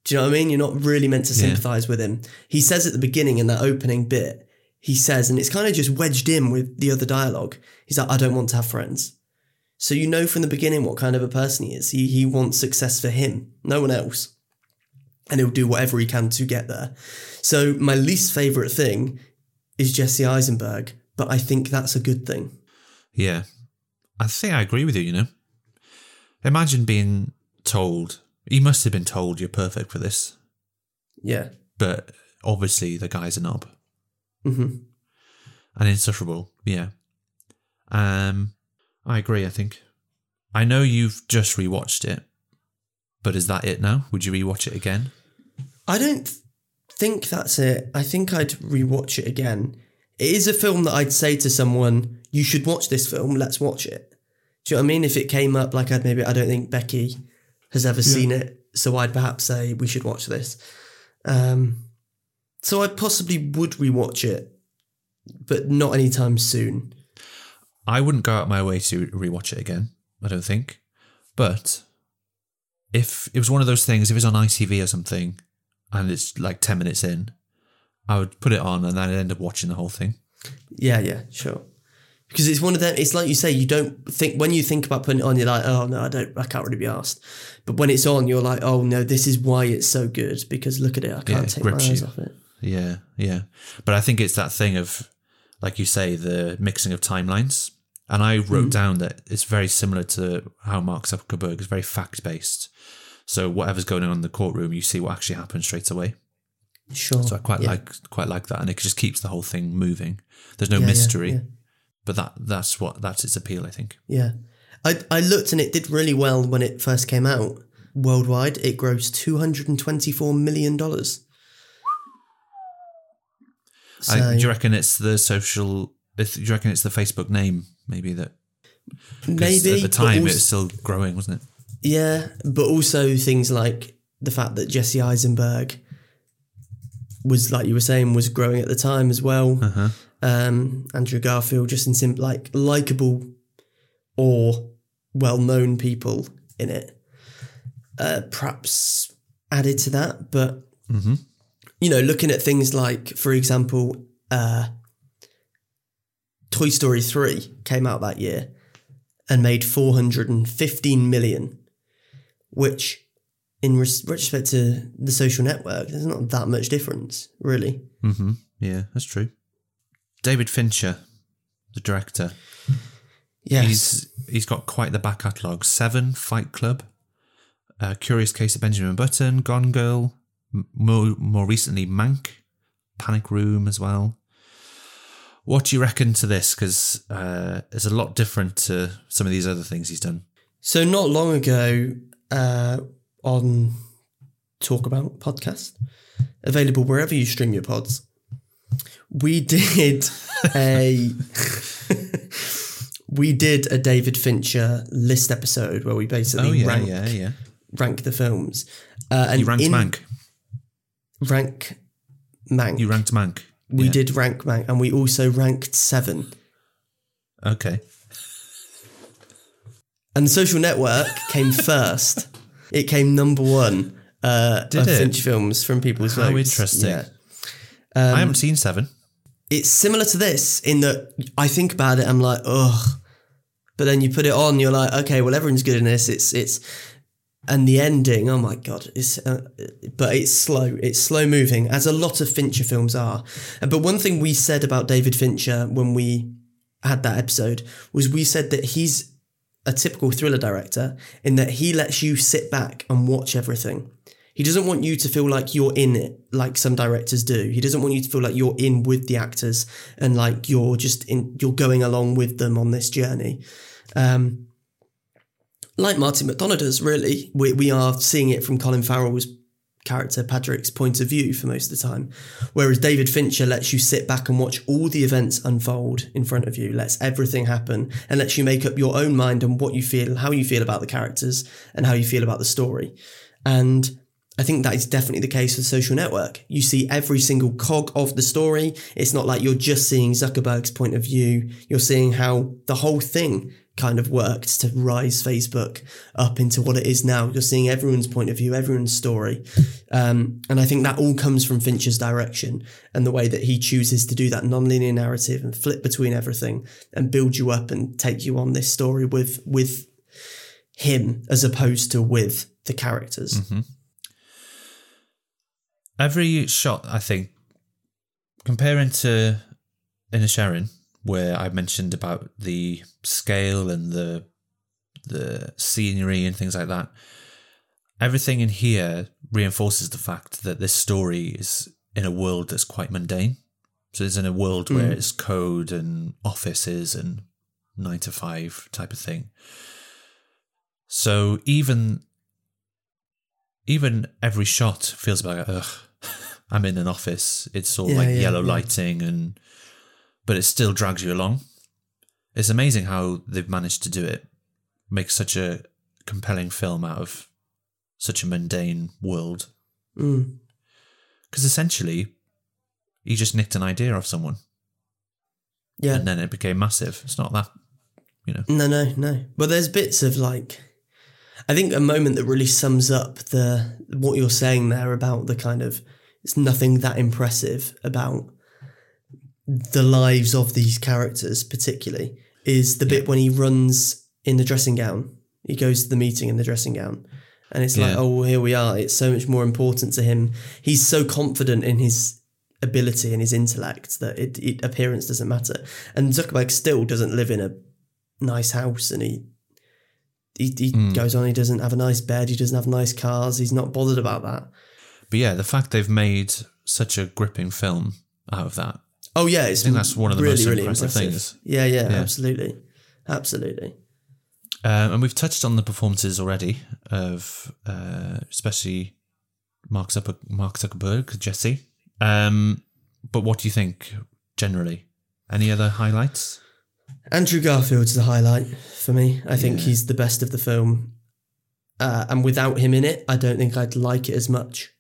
Do you know what I mean? You're not really meant to Yeah. sympathize with him. He says at the beginning in that opening bit, he says, and it's kind of just wedged in with the other dialogue. He's like, I don't want to have friends. So you know from the beginning what kind of a person he is. He he wants success for him, no one else. And he'll do whatever he can to get there. So my least favourite thing is Jesse Eisenberg, but I think that's a good thing. Yeah. I think I agree with you, you know. Imagine being told, he must have been told you're perfect for this, Yeah. but obviously the guy's a knob hmm and insufferable. Yeah. Um, I agree, I think. I know you've just rewatched it, but is that it now? Would you rewatch it again? I don't think that's it. I think I'd rewatch it again. It is a film that I'd say to someone, "You should watch this film. Let's watch it." Do you know what I mean? If it came up, like I'd maybe I don't think Becky has ever seen it, so I'd perhaps say we should watch this. Um, so I possibly would rewatch it, but not anytime soon. I wouldn't go out my way to rewatch it again. I don't think. But if it was one of those things, if it's on ITV or something, and it's like ten minutes in, I would put it on and then I'd end up watching the whole thing. Yeah, yeah, sure. Because it's one of them. It's like you say, you don't think when you think about putting it on, you're like, oh no, I don't, I can't really be asked. But when it's on, you're like, oh no, this is why it's so good. Because look at it, I can't it take my eyes you. off it. Yeah, yeah. But I think it's that thing of, like you say, the mixing of timelines. And I wrote mm-hmm. down that it's very similar to how Mark Zuckerberg is very fact based. So whatever's going on in the courtroom, you see what actually happens straight away. Sure. So I quite Yeah. like quite like that, and it just keeps the whole thing moving. There's no Yeah, mystery, yeah. but that that's what that's its appeal, I think. Yeah. I, I looked and it did really well when it first came out. Worldwide, it grossed $224 million. So, I, do you reckon it's the social? Do you reckon it's the Facebook name maybe that? maybe. at the time also- it was still growing, wasn't it? Yeah, but also things like the fact that Jesse Eisenberg was, like you were saying, was growing at the time as well. Uh-huh. Um, Andrew Garfield, just in sim- like likable or well-known people in it, uh, perhaps added to that. But Mm-hmm. You know, looking at things like, for example, uh, Toy Story 3 came out that year and made 415 million, which, in res- respect to the social network, there's not that much difference, really. Mm-hmm. Yeah, that's true. David Fincher, the director, Yes. he's he's got quite the back catalogue. Seven, Fight Club, uh, Curious Case of Benjamin Button, Gone Girl, more more recently Mank, Panic Room as well. What do you reckon to this? Because uh, it's a lot different to some of these other things he's done. So not long ago, uh, on Talk About podcast, available wherever you stream your pods, we <laughs> did a <laughs> we did a David Fincher list episode where we basically Oh yeah, rank yeah, yeah. rank the films. Uh, and You ranked in Mank. Rank Mank. You ranked Mank. we Yeah. did rank Mank, and we also ranked Seven. Okay. And the Social Network came <laughs> first. It came number one uh, Did of it? Fincher films from people's How votes. interesting. Yeah. I haven't seen Seven. It's similar to this in that I think about it, I'm like, ugh. But then you put it on, you're like, okay, well, everyone's good in this. It's it's, and the ending, oh my god, it's uh, but it's slow. It's slow moving, as a lot of Fincher films are. But one thing we said about David Fincher when we had that episode was we said that he's a typical thriller director in that he lets you sit back and watch everything. He doesn't want you to feel like you're in it, like some directors do. He doesn't want you to feel like you're in with the actors and like you're just in, you're going along with them on this journey. Um, like Martin McDonagh does, really. We, we are seeing it from Colin Farrell's character Patrick's point of view for most of the time. Whereas David Fincher lets you sit back and watch all the events unfold in front of you, lets everything happen, and lets you make up your own mind on what you feel, how you feel about the characters, and how you feel about the story. And I think that is definitely the case with Social Network. You see every single cog of the story. It's not like you're just seeing Zuckerberg's point of view. You're seeing how the whole thing kind of worked to rise Facebook up into what it is now. You're seeing everyone's point of view, everyone's story. Um, and I think that all comes from Fincher's direction and the way that he chooses to do that nonlinear narrative and flip between everything and build you up and take you on this story with, with him as opposed to with the characters. Every shot, I think, comparing to Inisherin, where I mentioned about the scale and the the scenery and things like that. Everything in here reinforces the fact that this story is in a world that's quite mundane. So it's in a world hmm. where it's code and offices and nine to five type of thing. So even even every shot feels like ugh, <laughs> I'm in an office. It's all Yeah, like yeah, yellow yeah. lighting and but it still drags you along. It's amazing how they've managed to do it. Make such a compelling film out of such a mundane world. Mm. Because essentially, he just nicked an idea off someone Yeah. and then it became massive. It's not that, you know. No, no, no. But there's bits of like, I think a moment that really sums up the what you're saying there about the kind of it's nothing that impressive about the lives of these characters, particularly, is the bit when he runs in the dressing gown. He goes to the meeting in the dressing gown. And it's like, Yeah. oh, here we are. It's so much more important to him. He's so confident in his ability and his intellect that it, it appearance doesn't matter. And Zuckerberg still doesn't live in a nice house and he he, he Hmm. goes on he doesn't have a nice bed he doesn't have nice cars he's not bothered about that But yeah, the fact they've made such a gripping film out of that. Oh yeah it's I think that's one of the really, most really impressive impressive. things. yeah, yeah Yeah. absolutely absolutely Um, and we've touched on the performances already of uh, especially Mark, Zucker- Mark Zuckerberg, Jesse. Um, but what do you think generally? Any other highlights? Andrew Garfield's the highlight for me I think he's the best of the film uh, and without him in it I don't think I'd like it as much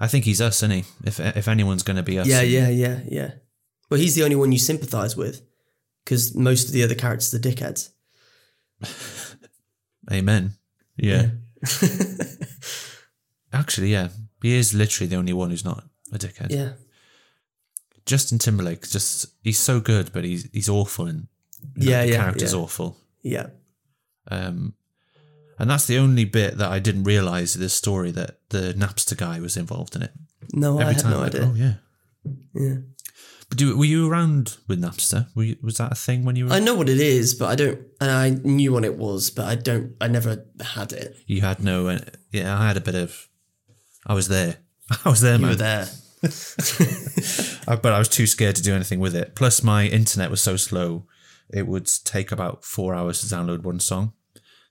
I think he's us, isn't he? If if anyone's going to be us, yeah yeah yeah yeah well he's the only one you sympathise with because most of the other characters are dickheads <laughs> Amen. Yeah. <laughs> Actually, yeah, he is literally the only one who's not a dickhead. yeah Justin Timberlake, just he's so good, but he's he's awful, and Yeah, the yeah, character's yeah. awful. yeah Um, and that's the only bit that I didn't realize in this story that the Napster guy was involved in it. no I Every had time, no like, idea oh yeah. yeah do, were you around with Napster? Were you, was that a thing when you were? I know what it is, but I don't. And I knew what it was, but I don't. I never had it. you had no. Uh, yeah, I had a bit of. I was there. <laughs> I was there, You man. were there. <laughs> But I was too scared to do anything with it. Plus, my internet was so slow; it would take about four hours to download one song.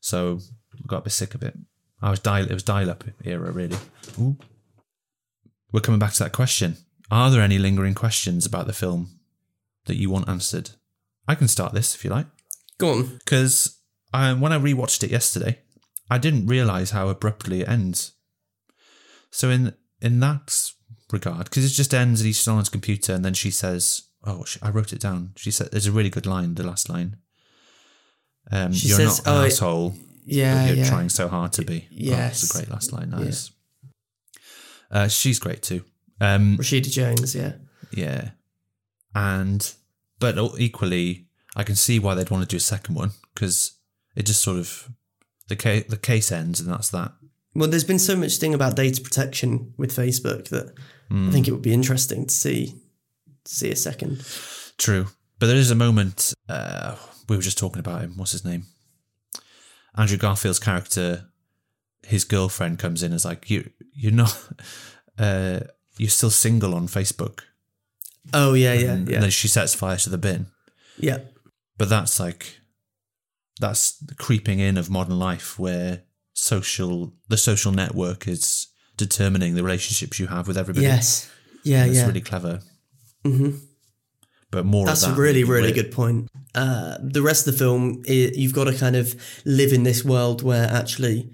So I got a bit sick of it. I was dial. It was dial-up era, really. Ooh. We're coming back to that question. Are there any lingering questions about the film that you want answered? I can start this if you like, Go on. because um, when I rewatched it yesterday, I didn't realize how abruptly it ends. So in in that regard, because it just ends and he's still on his computer, and then she says, "Oh, sh- I wrote it down." She said, "There's a really good line, the last line. Um, She you're says, not an "Oh, asshole, Yeah, you're yeah. trying so hard to be." Oh, that's yes. a great last line. Nice. Uh, she's great too. Um, Rashida Jones. Yeah. yeah, and but equally, I can see why they'd want to do a second one because it just sort of the case the case ends, and that's that. Well, there's been so much thing about data protection with Facebook that Hmm. I think it would be interesting to see to see a second. True. But there is a moment, uh, we were just talking about him. What's his name? Andrew Garfield's character, his girlfriend comes in as like, you, you're not, <laughs> uh, you're still single on Facebook. Oh yeah, yeah, and, yeah, and then she sets fire to the bin. yeah. But that's like, that's the creeping in of modern life where social, the social network is determining the relationships you have with everybody. Yes. Yeah, That's yeah. really clever. hmm But more That's of a really, really good point. Uh, the rest of the film, i you've got to kind of live in this world where actually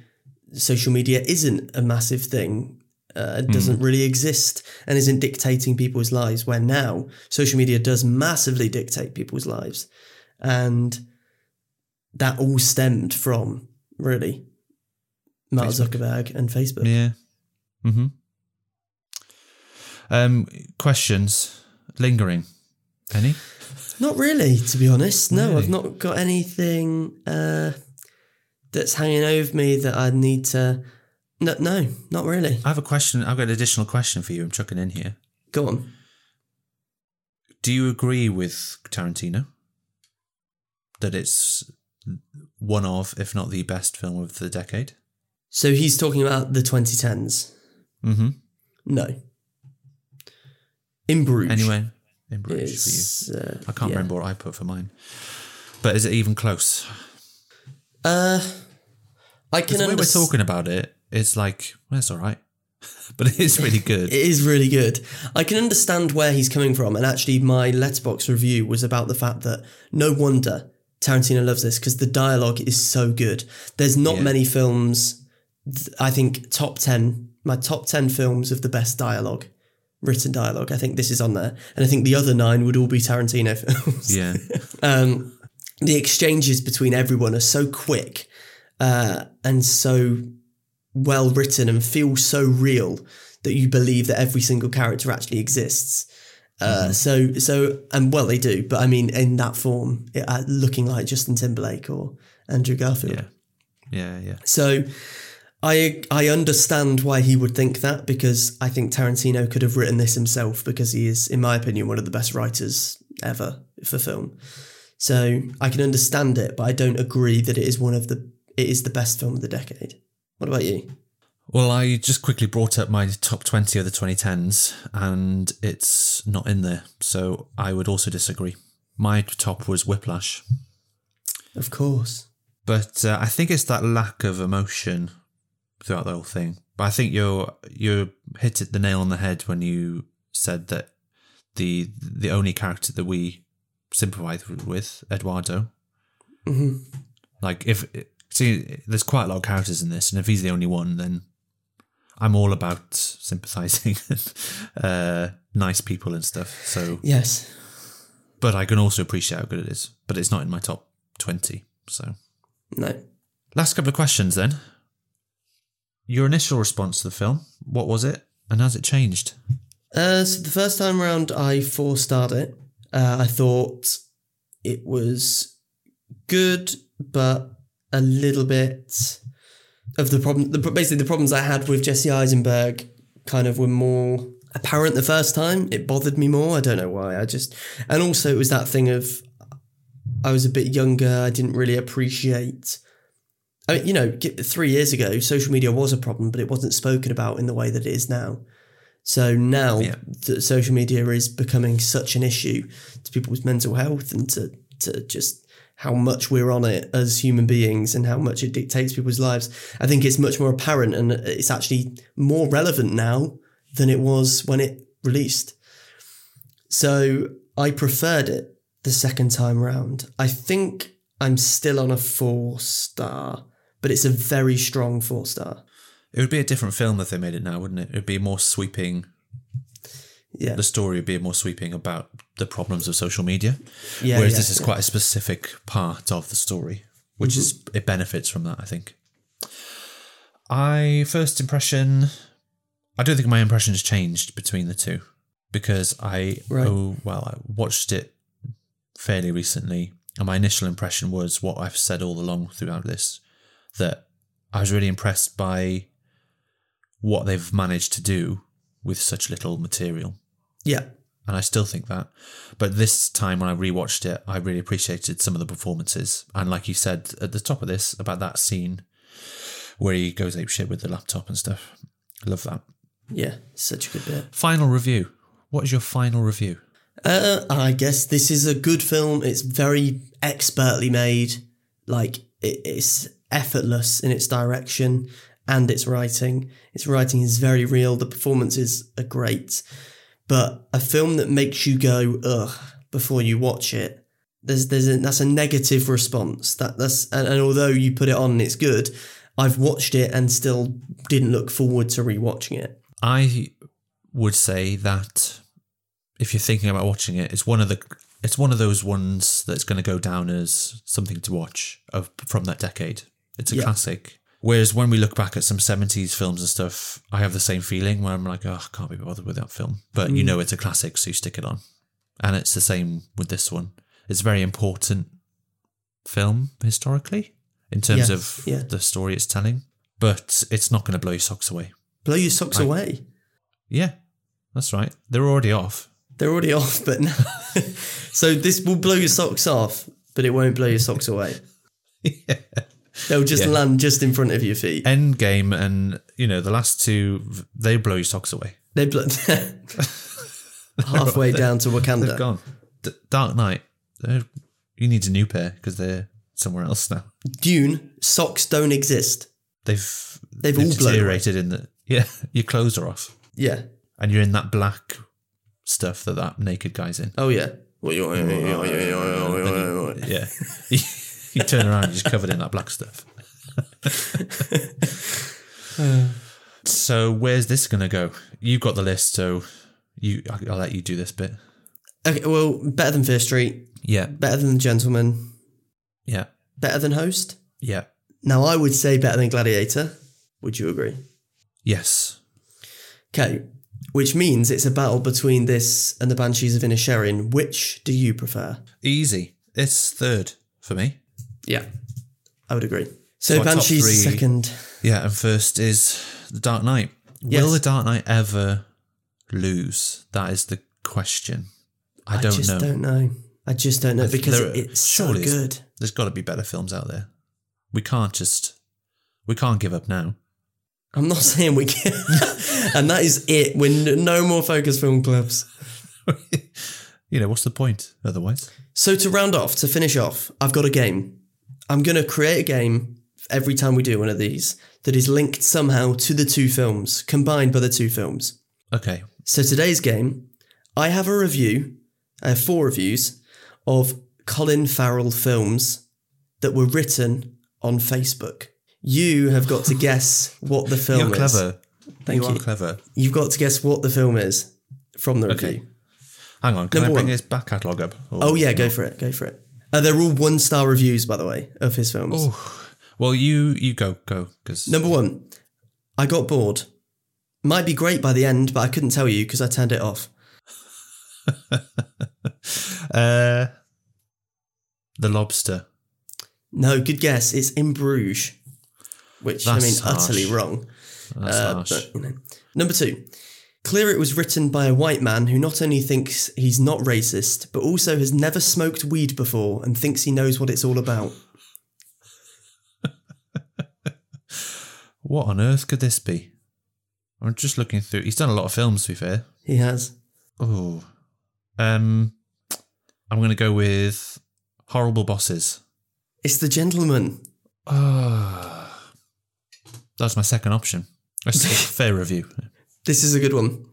social media isn't a massive thing. Uh, doesn't really exist and isn't dictating people's lives. Where now social media does massively dictate people's lives, and that all stemmed from really Mark Facebook. Zuckerberg and Facebook. Yeah. Mm-hmm. Um, questions lingering. Any? Not really, to be honest. No, Really? I've not got anything uh, that's hanging over me that I need to. No, no, not really. I have a question. I've got an additional question for you. I'm chucking in here. Go on. Do you agree with Tarantino that it's one of, if not the best film of the decade? So he's talking about the 2010s. Mm-hmm. No. In Bruges. Anyway, in Bruges for you. uh, I can't yeah. remember what I put for mine. But is it even close? Uh, I can we're talking about it, it's like, well, it's all right. <laughs> but it is really good. It is really good. I can understand where he's coming from, and actually, my Letterboxd review was about the fact that no wonder Tarantino loves this because the dialogue is so good. There's not Yeah. many films. I think top ten, my top ten films of the best dialogue, written dialogue. I think this is on there, and I think the other nine would all be Tarantino films. yeah. <laughs> um, the exchanges between everyone are so quick uh, and so well written and feel so real that you believe that every single character actually exists. Uh, So, so, and well, they do, but I mean, in that form, it, uh, looking like Justin Timberlake or Andrew Garfield. Yeah. Yeah. Yeah. So, I I understand why he would think that because I think Tarantino could have written this himself because he is, in my opinion, one of the best writers ever for film. So I can understand it, but I don't agree that it is one of the it is the best film of the decade. What about you? Well, I just quickly brought up my top 20 of the 2010s and it's not in there. So I would also disagree. My top was Whiplash. Of course. But uh, I think it's that lack of emotion throughout the whole thing. But I think you're you hit it the nail on the head when you said that the the only character that we sympathise with, Eduardo. hmm Like if see, there's quite a lot of characters in this, and if he's the only one, then I'm all about sympathising, <laughs> uh, nice people and stuff. So, Yes. but I can also appreciate how good it is. But it's not in my top twenty. So, No. last couple of questions then. Your initial response to the film, what was it, and has it changed? Uh, so the first time around, I four starred it. Uh, I thought it was good, but a little bit of the problem. The, basically, the problems I had with Jesse Eisenberg kind of were more apparent the first time. It bothered me more. I don't know why. I just, and also it was that thing of I was a bit younger. I didn't really appreciate. I mean, you know, three years ago, social media was a problem, but it wasn't spoken about in the way that it is now. So now Yeah. that social media is becoming such an issue to people's mental health and to, to just how much we're on it as human beings and how much it dictates people's lives. I think it's much more apparent and it's actually more relevant now than it was when it released. So I preferred it the second time round. I think I'm still on a four star, but it's a very strong four star. It would be a different film if they made it now, wouldn't it? It would be more sweeping. Yeah. The story would be more sweeping about the problems of social media. Yeah. Whereas yeah, this is. Mm-hmm. quite a specific part of the story, which is it benefits from that, I think. I first impression I don't think my impression has changed between the two because I Right. oh well I watched it fairly recently and my initial impression was what I've said all along throughout this that I was really impressed by what they've managed to do with such little material Yeah. and I still think that. But this time when I rewatched it, I really appreciated some of the performances. And like you said at the top of this about that scene where he goes ape shit with the laptop and stuff. I love that. Yeah. Such a good bit. Final review. What is your final review? Uh, I guess this is a good film. It's very expertly made. Like it, it's effortless in its direction and its writing. Its writing is very real. The performances are great, but a film that makes you go ugh before you watch it. There's there's a, that's a negative response. That that's and, and although you put it on and it's good, I've watched it and still didn't look forward to rewatching it. I would say that if you're thinking about watching it, it's one of the it's one of those ones that's going to go down as something to watch of from that decade. It's a Yeah. classic. Whereas when we look back at some 70s films and stuff, I have the same feeling where I'm like, oh, I can't be bothered with that film. But you mm. know it's a classic, so you stick it on. And it's the same with this one. It's a very important film historically in terms Yeah, of yeah. the story it's telling. But it's not going to blow your socks away. Blow your socks I- away. Yeah, that's right. They're already off. They're already off, <laughs> but no. so this will blow your socks off, but it won't blow your socks away. <laughs> They'll just Yeah. land just in front of your feet. End game and you know the last two, they blow your socks away. They blow <laughs> halfway down to They've Wakanda. gone. D- Dark Knight. they're- You need a new pair because they're somewhere else now. Dune socks don't exist. They've They've all blown away. deteriorated in the yeah. <laughs> Your clothes are off, Yeah. and you're in that black stuff that that naked guy's in. Oh yeah. <laughs> Yeah. You, turn around, you're just covered in that black stuff. <laughs> so where's this gonna go? You've got the list, so you I'll I'll let you do this bit. Okay. Well, better than Fear Street. Yeah, Better than Gentleman. yeah, Better than Host. yeah. Now I would say better than Gladiator. Would you agree? Yes. Okay. Which means it's a battle between this and the Banshees of Inisherin. Which do you prefer? Easy. It's third for me. Yeah, I would agree. So, So Banshees is three- second. Yeah, and first is the Dark Knight. Yes. Will the Dark Knight ever lose? That is the question. I, don't just know. don't know. I just don't know because There- it's so surely it's- good. There's got to be better films out there. We can't just we can't give up now. I'm not <laughs> saying we can. <laughs> and that is it. We're no more focus film clubs. <laughs> you know what's the point otherwise? So to round off, to finish off, I've got a game. I'm going to create a game every time we do one of these that is linked somehow to the two films, combined by the two films. Okay. So today's game, I have a review, I have four reviews of Colin Farrell films that were written on Facebook. You have got to <laughs> guess what the film You're is. clever. Thank you you. are clever. You've got to guess what the film is from the Okay. review. Hang on, can Number I bring one. his back catalogue up? Oh yeah, go for it. Go for it. Uh, they're all one star reviews, by the way, of his films. Well, you you go go because Number one, I got bored. Might be great by the end, but I couldn't tell you because I turned it off. <laughs> uh, the lobster. No, good guess. It's in Bruges, which I mean, harsh. utterly wrong. That's Uh, but, you know. Number two, clear it was written by a white man who not only thinks he's not racist, but also has never smoked weed before and thinks he knows what it's all about. <laughs> What on earth could this be? I'm just looking through. He's done a lot of films, to be fair. He has. Oh, um, I'm going to go with horrible bosses. It's the gentleman. Oh, that's my second option. That's a <laughs> fair review. This is a good one.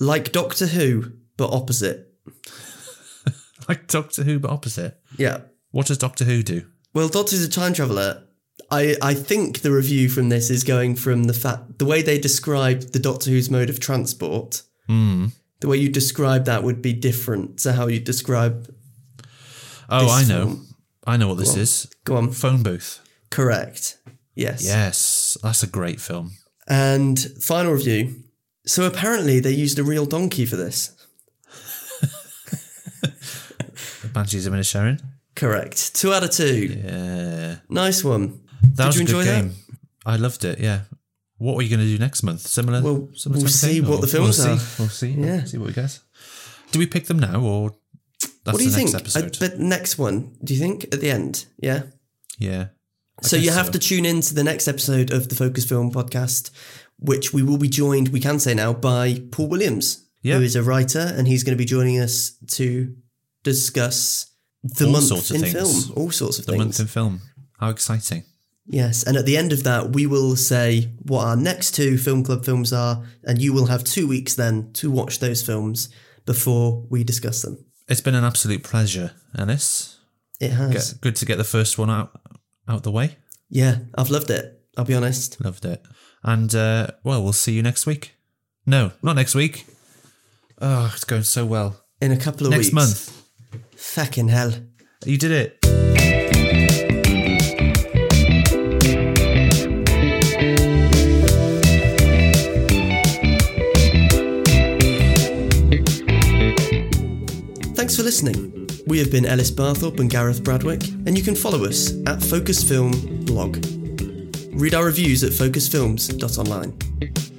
Like Doctor Who, but opposite. <laughs> Like Doctor Who, but opposite. Yeah. What does Doctor Who do? Well, Doctor's a time traveler. I, I think the review from this is going from the fact the way they describe the Doctor Who's mode of transport. Hmm. The way you describe that would be different to how you describe. Oh, I know. film. I know what this Go is. Go on. Phone booth. Correct. Yes. Yes, that's a great film. And final review. So apparently they used a real donkey for this. The <laughs> Banshees of Inisherin. Correct. Two out of two. Yeah, Nice one. that Did was you a enjoy good that? game. I loved it. Yeah. What are you going to do next month? Similar. Well, similar we'll see thing, what the films we'll are. See. We'll see. Yeah. See what we get. Do we pick them now, or that's what do you the next think? episode? Uh, but next one, do you think at the end? Yeah. yeah. I So you guess have to tune in to the next episode of the Focus Film podcast, which we will be joined, we can say now, by Paul Williams, Yeah. who is a writer, and he's going to be joining us to discuss the All month sorts of in things. film, all sorts of the things. The month in film. How exciting! yes, and at the end of that, we will say what our next two film club films are, and you will have two weeks then to watch those films before we discuss them. It's been an absolute pleasure, Ellis. It has, Get, good to get the first one out out the way. yeah, I've loved it. I'll be honest. Loved it. And uh, well, we'll see you next week. No, not next week. Oh, it's going so well. In a couple of weeks. Next weeks, month. Fucking hell. You did it. Thanks for listening. We have been Ellis Barthorpe and Gareth Bradwick, and you can follow us at Focus Film Blog. Read our reviews at focusfilms.online.